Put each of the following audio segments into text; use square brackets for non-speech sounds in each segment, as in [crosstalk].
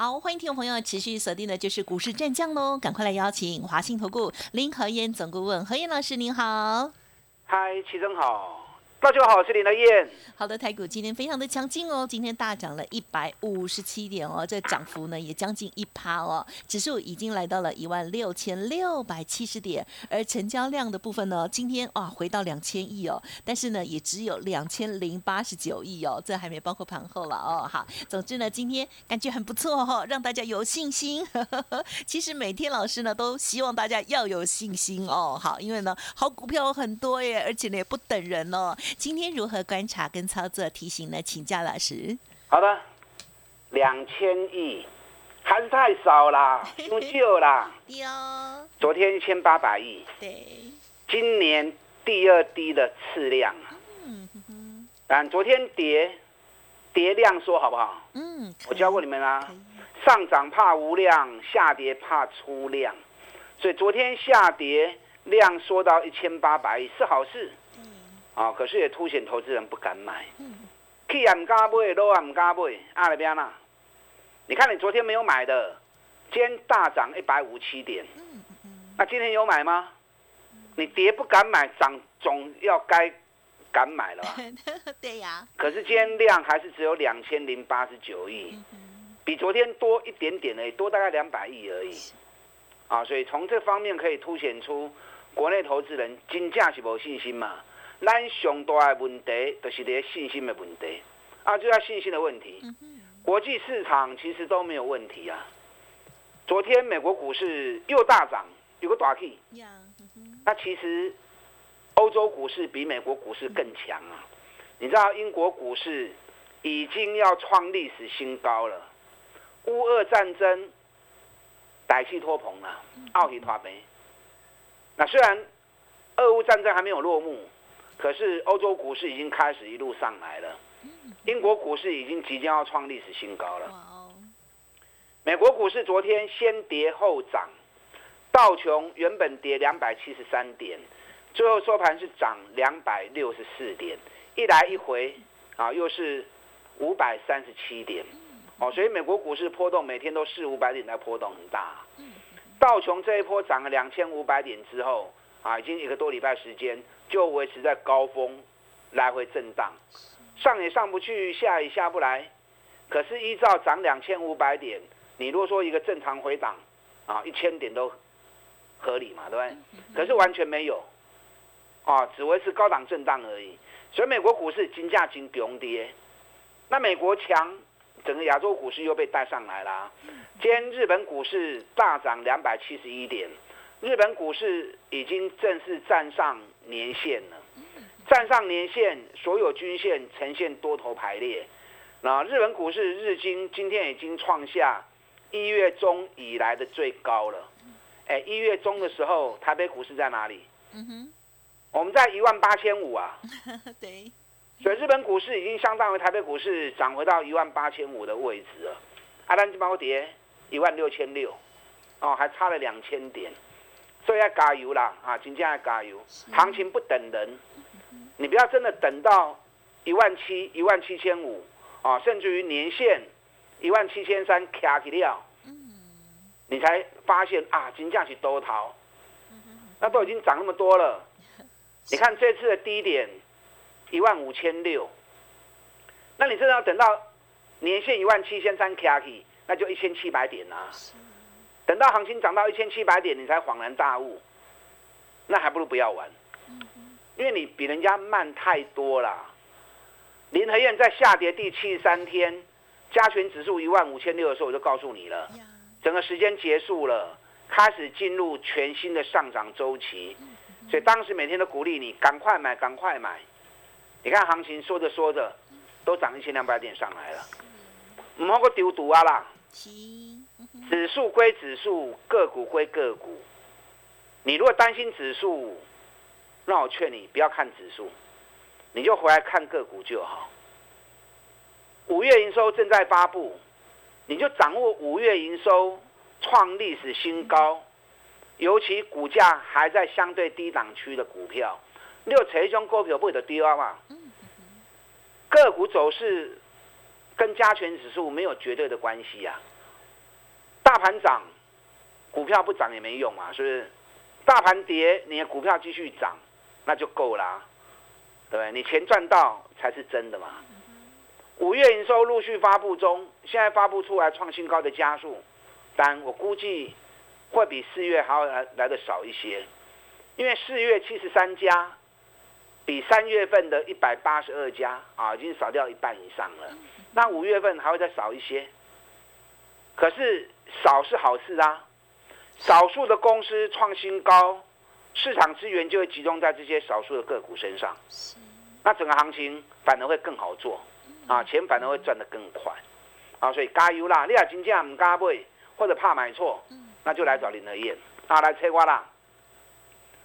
好，欢迎听众朋友持续锁定的就是股市战将喽，赶快来邀请华信投顾林和燕总顾问何燕老师，您好。嗨，齐总好。大家好，我是林德燕。好的，台股今天非常的强劲哦，今天大涨了一百五十七点哦，这涨幅呢也将近一趴哦，指数已经来到了一万六千六百七十点，而成交量的部分呢，今天啊回到两千亿哦，但是呢也只有两千零八十九亿哦，这还没包括盘后了哦。好，总之呢今天感觉很不错哈，让大家有信心。[laughs] 其实每天老师呢都希望大家要有信心哦，好，因为呢好股票很多耶，而且呢也不等人哦。[laughs] 今天如何观察跟操作？提醒呢，请教老师。好的，两千亿还是太少啦，[laughs] 不够啦。低哦。昨天一千八百亿。对。今年第二低的次量啊。嗯哼。但昨天跌，跌量说好不好？嗯。我教过你们啊，上涨怕无量，下跌怕出量，所以昨天下跌量缩到一千八百亿是好事。啊，可是也凸显投资人不敢买，去也唔敢买，落也唔敢买，阿里边啦。你看你昨天没有买的，今天大涨一百五七点，那今天有买吗？你跌不敢买，涨总要该敢买了吧？[laughs] 对呀。可是今天量还是只有两千零八十九亿，比昨天多一点点而已，多大概两百亿而已。啊，所以从这方面可以凸显出国内投资人金价是无信心嘛。咱上大的问题就是这信心的问题，啊，就要信心的问题。国际市场其实都没有问题啊。昨天美国股市又大涨，有个大 K。那其实欧洲股市比美国股市更强啊。你知道英国股市已经要创历史新高了。乌俄战争，歹气托棚了，奥体托杯。那虽然俄乌战争还没有落幕。可是欧洲股市已经开始一路上来了，英国股市已经即将要创历史新高了。美国股市昨天先跌后涨，道琼原本跌两百七十三点，最后收盘是涨两百六十四点，一来一回啊，又是五百三十七点。哦，所以美国股市波动每天都四五百点在波动很大。道琼这一波涨了两千五百点之后啊，已经一个多礼拜时间。就维持在高峰，来回震荡，上也上不去，下也下不来。可是依照涨两千五百点，你如果说一个正常回档，啊，一千点都合理嘛，对不对？可是完全没有，啊，只维持高档震荡而已。所以美国股市金价金穷跌，那美国强，整个亚洲股市又被带上来了。今天日本股市大涨两百七十一点。日本股市已经正式站上年线了，站上年线，所有均线呈现多头排列。那日本股市日经今天已经创下一月中以来的最高了。哎，一月中的时候，台北股市在哪里？嗯哼，我们在一万八千五啊。[laughs] 对。所以日本股市已经相当于台北股市涨回到一万八千五的位置了。阿兰基包跌一万六千六，哦，还差了两千点。所以要加油啦！啊，金价要加油，行情不等人，你不要真的等到一万七、一万七千五啊，甚至于年限一万七千三卡起掉，你才发现啊，金价是多逃，那都已经涨那么多了。[laughs] 你看这次的低点一万五千六，那你真的要等到年限一万七千三卡起，那就一千七百点啦。等到行情涨到一千七百点，你才恍然大悟，那还不如不要玩，因为你比人家慢太多了。林和燕在下跌第七十三天，加权指数一万五千六的时候，我就告诉你了，整个时间结束了，开始进入全新的上涨周期，所以当时每天都鼓励你赶快买，赶快买。你看行情说着说着，都涨一千两百点上来了，唔好个丢赌啊啦。指数归指数，个股归个股。你如果担心指数，那我劝你不要看指数，你就回来看个股就好。五月营收正在发布，你就掌握五月营收创历史新高，尤其股价还在相对低档区的股票，你有这种股票不会得丢啊嘛？个股走势跟加权指数没有绝对的关系呀。大盘涨，股票不涨也没用嘛，是不是？大盘跌，你的股票继续涨，那就够啦，对不对？你钱赚到才是真的嘛。五月营收陆续发布中，现在发布出来创新高的加速，但我估计会比四月还要来来的少一些，因为四月七十三家，比三月份的一百八十二家啊，已经少掉一半以上了。那五月份还会再少一些，可是少是好事啊，少数的公司创新高，市场资源就会集中在这些少数的个股身上，那整个行情反而会更好做。啊，钱反而会赚得更快，啊，所以加油啦！你也真正唔敢买，或者怕买错，那就来找林德燕啊，来催我啦！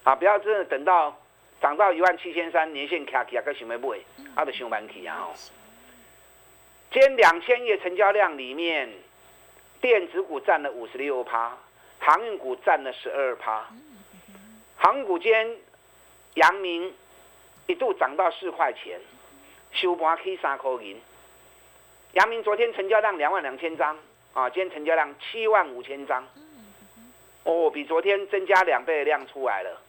啊，不要真的等到涨到一万七千三年限卡起啊，个想要买，啊，就想蛮起啊！哦，今天两千亿成交量里面，电子股占了五十六趴，航运股占了十二趴。航运股今天阳明一度涨到四块钱。收盘起三块银，阳明昨天成交量两万两千张，啊，今天成交量七万五千张，哦，比昨天增加两倍的量出来了。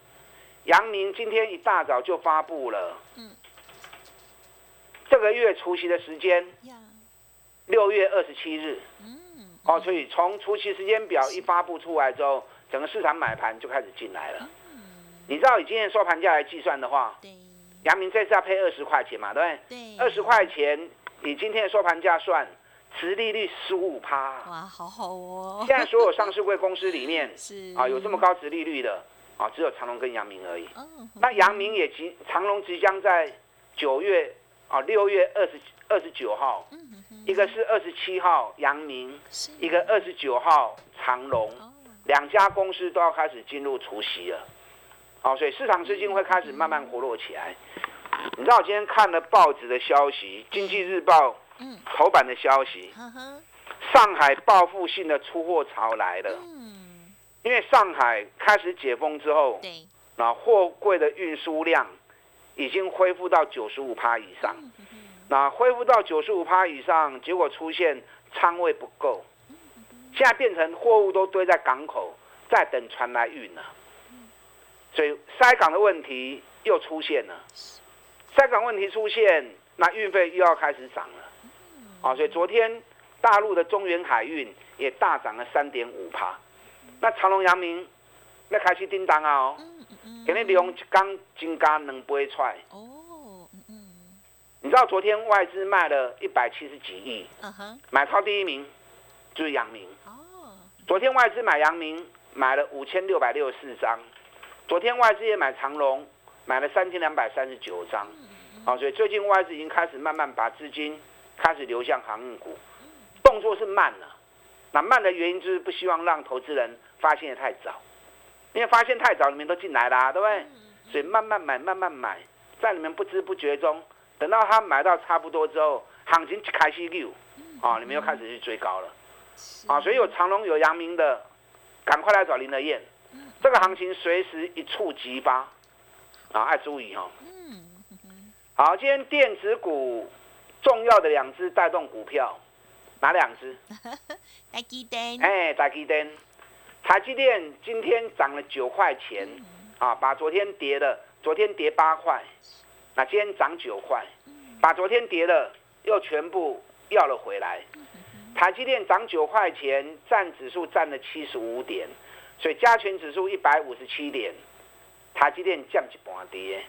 阳明今天一大早就发布了，这个月除夕的时间，六月二十七日，哦，所以从除夕时间表一发布出来之后，整个市场买盘就开始进来了。你知道以今天收盘价来计算的话，阳明这次要配二十块钱嘛，对不对？对。二十块钱以今天的收盘价算，殖利率十五趴。哇，好好哦。现在所有上市贵公司里面，[laughs] 是啊，有这么高殖利率的啊，只有长隆跟阳明而已。那阳明也即长隆即将在九月啊六月二十二十九号，一个是二十七号阳明，一个二十九号长隆，两家公司都要开始进入除夕了。好，所以市场资金会开始慢慢活络起来。你知道我今天看了报纸的消息，《经济日报》头版的消息，上海报复性的出货潮来了。因为上海开始解封之后，那货柜的运输量已经恢复到九十五趴以上。那恢复到九十五趴以上，结果出现仓位不够，现在变成货物都堆在港口，在等船来运了。所以塞港的问题又出现了，塞港问题出现，那运费又要开始涨了，啊，所以昨天大陆的中原海运也大涨了三点五趴，那长隆、阳明那开始叮当啊哦，给你利用刚金刚能不会踹哦，你知道昨天外资卖了一百七十几亿，买超第一名就是阳明，哦，昨天外资买阳明买了五千六百六十四张。昨天外资也买长隆，买了三千两百三十九张，啊，所以最近外资已经开始慢慢把资金开始流向航运股，动作是慢了。那慢的原因就是不希望让投资人发现的太早，因为发现太早，你们都进来啦，对不对？所以慢慢买，慢慢买，在你们不知不觉中，等到他买到差不多之后，行情开始溜，啊，你们又开始去追高了，啊，所以有长隆有阳明的，赶快来找林德燕。这个行情随时一触即发，啊，爱注意哈。嗯，好，今天电子股重要的两只带动股票，哪两只？[laughs] 台积电。哎，台积电，台积电今天涨了九块钱，啊，把昨天跌的，昨天跌八块，那今天涨九块，把昨天跌了又全部要了回来。台积电涨九块钱，占指数占了七十五点。所以加权指数一百五十七点，台积电降一半跌。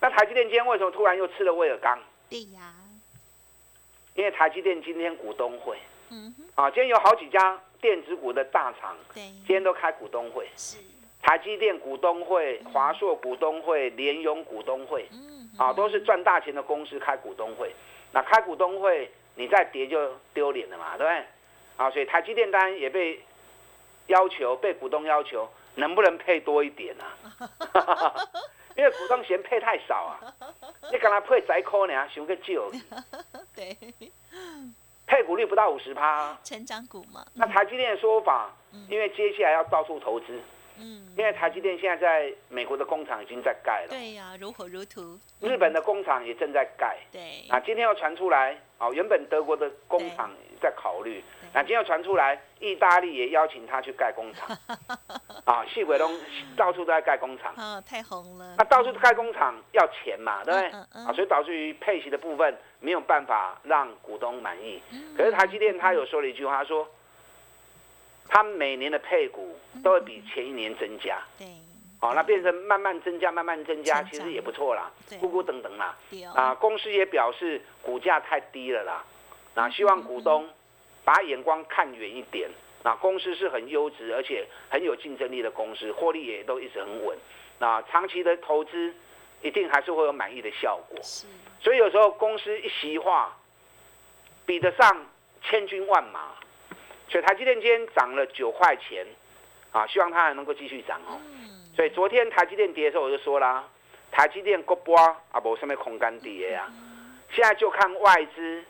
那台积电今天为什么突然又吃了威尔刚？对呀，因为台积电今天股东会，嗯，啊，今天有好几家电子股的大厂，对，今天都开股东会。是，台积电股东会、华硕股东会、联咏股东会，嗯，啊，都是赚大钱的公司开股东会。那开股东会，你再跌就丢脸了嘛，对不对？啊，所以台积电单也被。要求被股东要求能不能配多一点啊？[laughs] 因为股东嫌配太少啊，你刚才配十块呢，想个少，对，配股率不到五十趴，成长股嘛，那台积电的说法，因为接下来要到处投资，嗯，因为台积电现在在美国的工厂已经在盖了，对呀，如火如荼，日本的工厂也正在盖，对，啊，今天又传出来，哦，原本德国的工厂在考虑，那今天又传出来，意大利也邀请他去盖工厂，啊，细鬼东 [laughs] 到处都在盖工厂，啊，太红了，那到处盖工厂要钱嘛，对不对？嗯嗯。啊，所以导致于配息的部分没有办法让股东满意。嗯。可是台积电他有说了一句话，他说，他每年的配股都会比前一年增加，对，好，那变成慢慢增加，慢慢增加，其实也不错啦，咕咕等等啦。啊，公司也表示股价太低了啦，啊，希望股东把眼光看远一点。啊，公司是很优质而且很有竞争力的公司，获利也都一直很稳。那长期的投资一定还是会有满意的效果。是，所以有时候公司一席话，比得上千军万马。所以台积电今天涨了九块钱，啊，希望它还能够继续涨哦。嗯，所以昨天台积电跌的时候，我就说啦，台积电国波啊，无什么空干跌啊。现在就看外资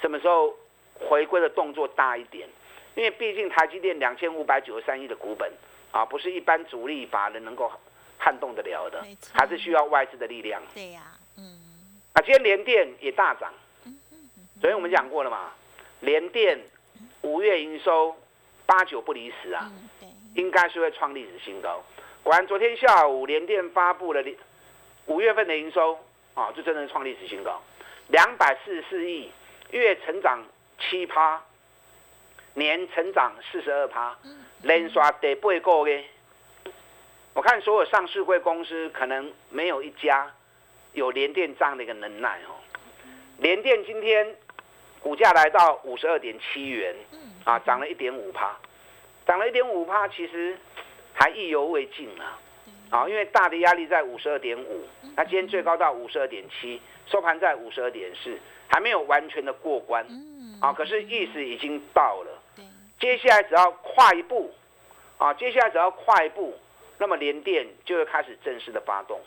什么时候回归的动作大一点，因为毕竟台积电两千五百九十三亿的股本啊，不是一般主力法人能够撼动得了的还是需要外资的力量。对呀，嗯，啊，今天联电也大涨，昨天我们讲过了嘛，联电五月营收八九不离十啊，应该是会创历史新高。果然，昨天下午联电发布了五月份的营收啊，就真的是创历史新高，两百四十四亿，月成长七趴，年成长四十二趴，连刷第八个月。我看所有上市贵公司可能没有一家有联电这样的一个能耐哦。联电今天股价来到五十二点七元，嗯，啊，涨了一点五趴，涨了一点五趴，其实还意犹未尽啊。啊，因为大的压力在五十二点五，那今天最高到五十二点七，收盘在五十二点四，还没有完全的过关。嗯，啊。可是意思已经到了，对，接下来只要跨一步，啊，接下来只要跨一步，那么联电就会开始正式的发动。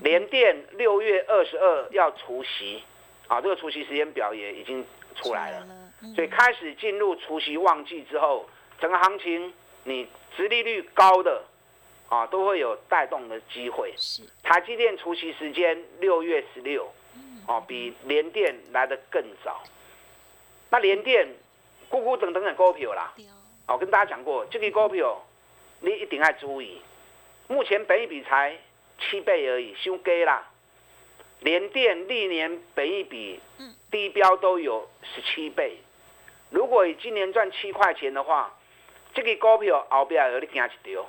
联电六月二十二要除息，啊，这个除息时间表也已经出来了。嗯所以开始进入除夕旺季之后，整个行情你殖利率高的啊，都会有带动的机会。是，台积电除夕时间六月十六，哦，比联电来的更早。那联电、咕咕等等的股票啦，我哦，哦，跟大家讲过，这个股票你一定要注意，目前本一比才七倍而已，收低啦。联电历年本一比嗯。低标都有十七倍，如果以今年赚七块钱的话，这个股票后边有你惊一条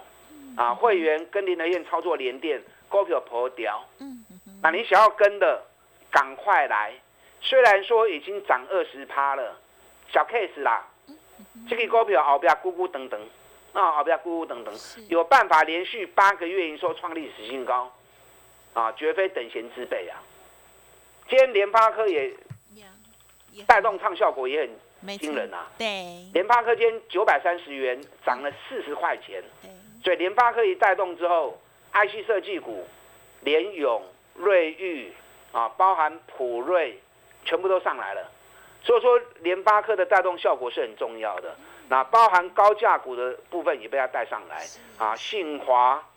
啊！会员跟林德燕操作联电股票破掉，嗯，那你想要跟的，赶快来。虽然说已经涨二十趴了，小 case 啦，这个股票后边咕咕等等，啊后边咕咕等等，有办法连续八个月营收创历史新高，啊，绝非等闲之辈啊！今天联发科也带动唱效果也很惊人啊！对联发科今天九百三十元涨了四十块钱，对，所以联发科一带动之后，IC 设计股联咏、瑞昱啊，包含普瑞，全部都上来了。所以说联发科的带动效果是很重要的。那包含高价股的部分也被它带上来啊，信华、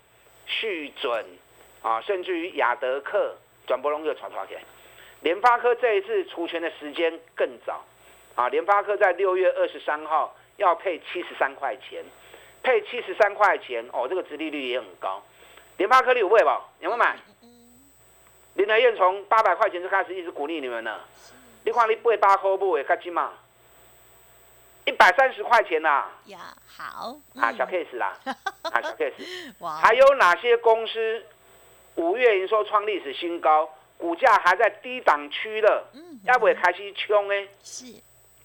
旭准啊，甚至于亚德克、转播龙又传出来。联发科这一次除权的时间更早啊，联发科在六月二十三号要配七十三块钱。配七十三块钱哦，这个殖利率也很高。联发科你有位吧？有没有买？林德燕从八百块钱就开始一直鼓励你们了。你看你八八块不会较紧嘛？一百三十块钱呐、呀，好，啊，嗯小 case 啦，啊，小 case。[laughs] 哇，还有哪些公司五月营收创历史新高，股价还在低档区的，嗯，要不会开始冲呢？是，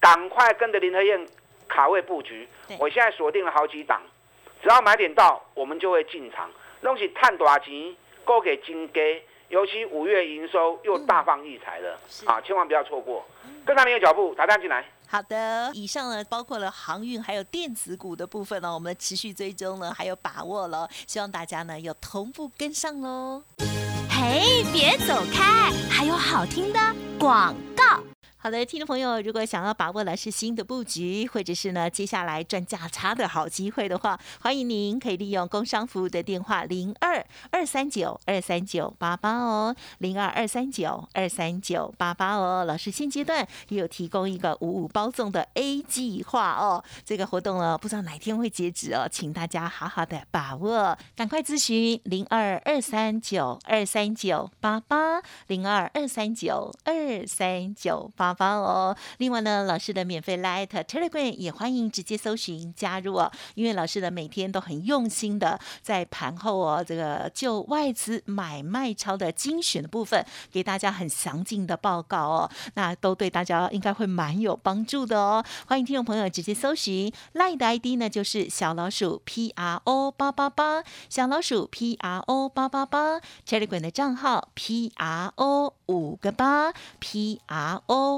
赶快跟着林和燕卡位布局。我现在锁定了好几档，只要买点到，我们就会进场。弄起探大钱，够给金给，尤其五月营收又大放异彩了、是啊，千万不要错过。跟上你的脚步，打单进来。好的，以上呢包括了航运还有电子股的部分呢，我们持续追踪呢，还有把握了，希望大家呢有同步跟上喽。嘿，别走开，还有好听的广告。好的，听众朋友，如果想要把握的是新的布局，或者是呢接下来赚价差的好机会的话，欢迎您可以利用工商服务的电话零二二三九二三九八八哦，零二二三九二三九八八哦。老师现阶段也有提供一个五五包送的 A 计划哦，这个活动呢不知道哪天会截止哦，请大家好好的把握，赶快咨询零二二三九二三九八八零二二三九二三九八。发哦！另外呢，老师的免费 Light Telegram 也欢迎直接搜寻加入哦。因为老师的每天都很用心的在盘后哦，这个就外资买卖超的精选的部分，给大家很详尽的报告哦。那都对大家应该会蛮有帮助的哦。欢迎听众朋友直接搜寻 Light 的 ID 呢，就是小老鼠 P R O 八八八，小老鼠 P R O 八八八 Telegram 的账号 P R O 五个八 P R O。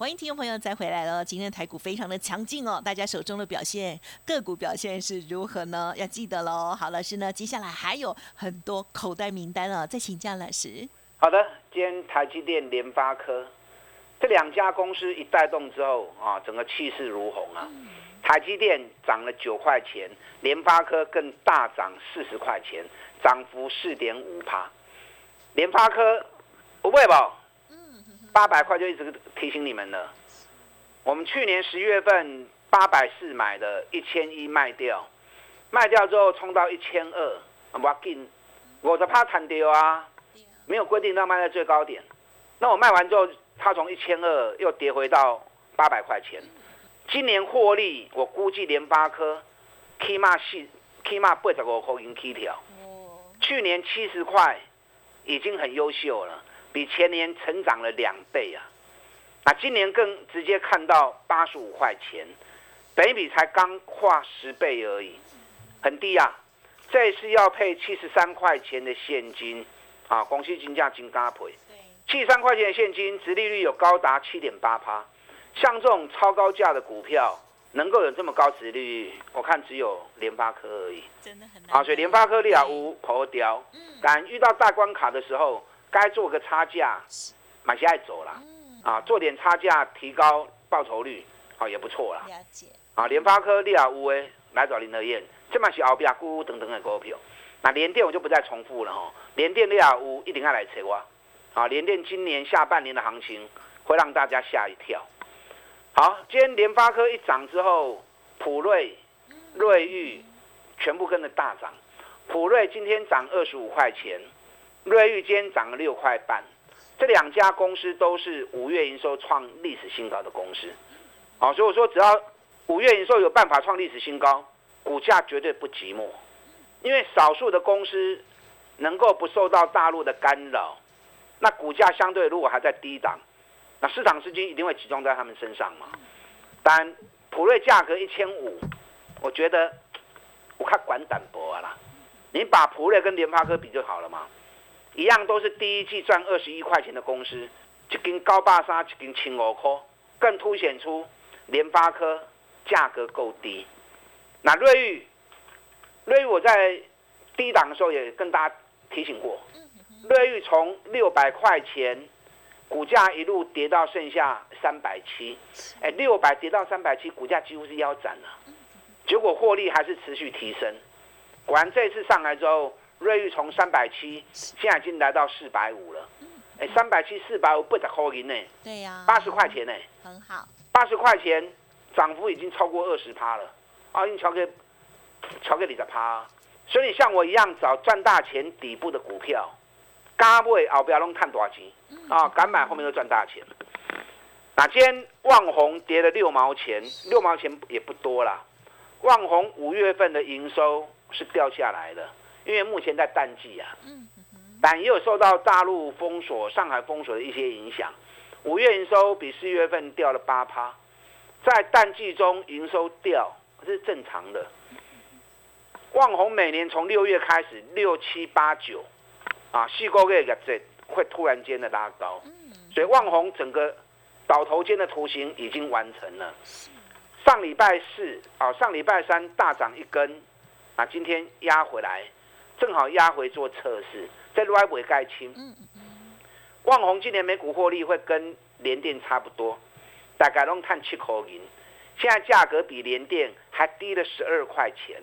好，欢迎听众朋友再回来了。今天台股非常的强劲哦，大家手中的表现，个股表现是如何呢？要记得喽。好，老师呢，接下来还有很多口袋名单哦，再请教老师。好的，今天台积电、联发科这两家公司一带动之后啊，整个气势如虹啊。台积电涨了九块钱，联发科更大涨四十块钱，涨幅四点五趴。联发科不会吧？八百块就一直提醒你们了。我们去年十月份八百四买的，一千一卖掉，卖掉之后冲到一千二，我紧，我就怕惨掉啊。没有规定要卖在最高点，那我卖完之后，它从一千二又跌回到八百块钱。今年获利，我估计联发科起码是起码八十五块钱起跳。去年七十块已经很优秀了，比前年成长了两倍啊！那今年更直接看到八十五块钱，等比才刚跨十倍而已，很低啊！这次要配七十三块钱的现金。啊，公司金价金加倍，七十三块钱的现金，殖利率有高达七点八趴。像这种超高价的股票，能够有这么高值利率，我看只有联发科而已。真的很难。啊，所以联发科利亚无破雕，但遇到大关卡的时候，该做个差价，买下来走了。啊，做点差价，提高报酬率，啊也不错啦。了解。啊，联发科利亚无诶，来找林德燕，这嘛是后边咕咕等等的股票。那联电我就不再重复了哈，联电利亚乌一定要来扯我，啊，联电今年下半年的行情会让大家吓一跳。好，今天联发科一涨之后，普瑞、瑞昱全部跟着大涨。普瑞今天涨二十五块钱，瑞昱今天涨了六块半。这两家公司都是五月营收创历史新高的公司，好，所以我说只要五月营收有办法创历史新高，股价绝对不寂寞。因为少数的公司能够不受到大陆的干扰，那股价相对如果还在低档，那市场资金一定会集中在他们身上嘛。但普瑞价格一千五，我觉得我看管胆薄啦。你把普瑞跟联发科比就好了嘛，一样都是第一季赚二十一块钱的公司，一根高霸沙，一根青五科，更凸显出联发科价格够低。那瑞昱。瑞昱我在低档的时候也跟大家提醒过，瑞昱从六百块钱股价一路跌到剩下三百七，哎，六百跌到三百七，股价几乎是腰斩了。结果获利还是持续提升。果然这次上来之后，瑞昱从三百七，现在已经来到四百五了。哎，三百七四百五不得扣银呢？对呀，八十块钱呢？很好，八十块钱涨幅已经超过二十趴了。啊，你瞧给瞧给你的趴。所以你像我一样找赚大钱底部的股票，敢买后边拢赚大钱啊！敢买后面都赚大钱。那今天旺宏跌了六毛钱，六毛钱也不多啦。旺宏五月份的营收是掉下来的，因为目前在淡季啊。但也有受到大陆封锁、上海封锁的一些影响，五月营收比四月份掉了八趴，在淡季中营收掉是正常的。旺宏每年从六月开始，六七八九啊，四个月这会突然间的拉高，所以旺宏整个倒头间的图形已经完成了。上礼拜四啊，上礼拜三大涨一根，啊，今天压回来，正好压回做测试。在外围盖清，旺宏今年每股获利会跟联电差不多，大概拢探七口银，现在价格比联电还低了十二块钱，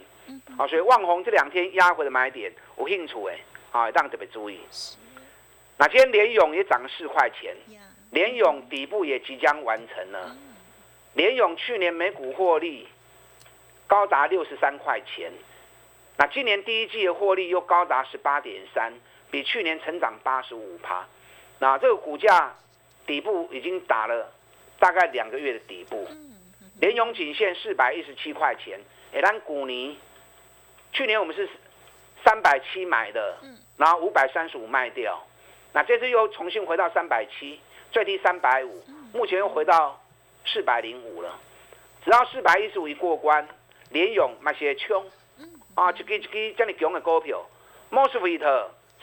啊，所以旺宏这两天压回的买点，有兴趣哎，啊，大家特别注意。那今天联勇也涨了四块钱，联勇底部也即将完成了，联勇去年每股获利高达六十三块钱，那今年第一季的获利又高达十八点三。比去年成长八十五趴，那这个股价底部已经打了大概两个月的底部，联永颈线四百一十七块钱，哎，但股尼去年我们是三百七买的，然后五百三十五卖掉，那这次又重新回到三百七，最低三百五，目前又回到四百零五了，只要四百一十五一过关，联永那些冲，啊，一支一支这么强的股票 m o s f e t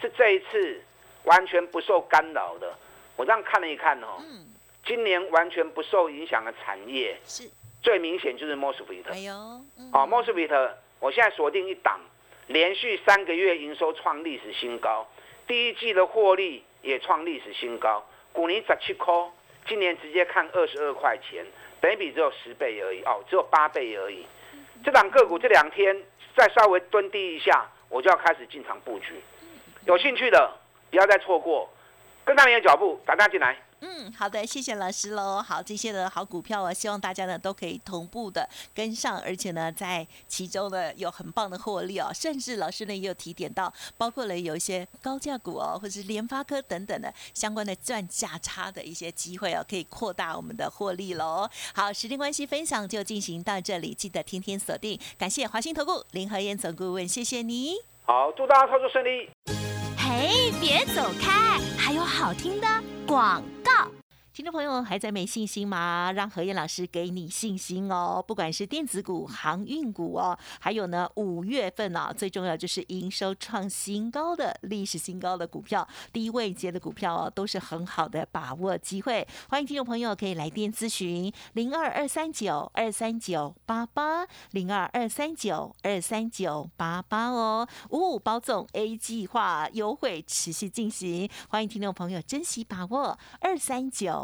是这一次完全不受干扰的。我这样看了一看哦，今年完全不受影响的产业，是最明显就是 Mosfet。哎呦，哦，Mosfet，我现在锁定一档，连续三个月营收创历史新高，第一季的获利也创历史新高。股年十七块，今年直接看二十二块钱，本比只有十倍而已哦，只有八倍而已。这档个股这两天再稍微蹲低一下，我就要开始进场布局。有兴趣的，不要再错过，跟上你的脚步，打电进来。嗯，好的，谢谢老师喽。好，这些的好股票啊，希望大家呢都可以同步的跟上，而且呢，在其中呢有很棒的获利哦。甚至老师呢也有提点到，包括了有一些高价股哦，或是联发科等等的相关的赚价差的一些机会哦，可以扩大我们的获利喽。好，时间关系，分享就进行到这里，记得天天锁定。感谢华兴投顾林和燕总顾问，谢谢你。好，祝大家操作顺利。哎，别走开，还有好听的广告。听众朋友还在没信心吗？让何燕老师给你信心哦！不管是电子股、航运股哦，还有呢五月份啊，最重要就是营收创新高的历史新高的股票，低位接的股票哦，都是很好的把握机会。欢迎听众朋友可以来电咨询零二二三九二三九八八零二二三九二三九八八哦，五五包总 A 计划优惠持续进行，欢迎听众朋友珍惜把握二三九